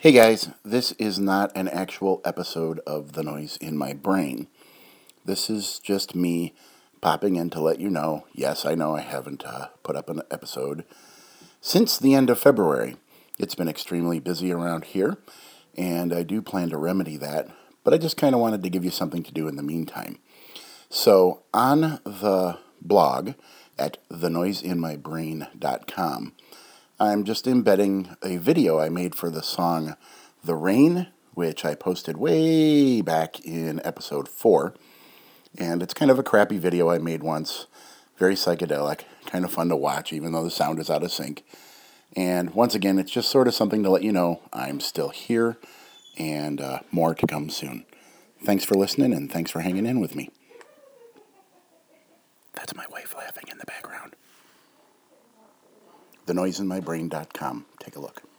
Hey guys, this is not an actual episode of The Noise in My Brain. This is just me popping in to let you know yes, I know I haven't uh, put up an episode since the end of February. It's been extremely busy around here, and I do plan to remedy that, but I just kind of wanted to give you something to do in the meantime. So, on the blog at thenoiseinmybrain.com, I'm just embedding a video I made for the song The Rain, which I posted way back in episode 4. And it's kind of a crappy video I made once. Very psychedelic, kind of fun to watch, even though the sound is out of sync. And once again, it's just sort of something to let you know I'm still here and uh, more to come soon. Thanks for listening and thanks for hanging in with me. That's my wife laughing in the background thenoiseinmybrain.com. Take a look.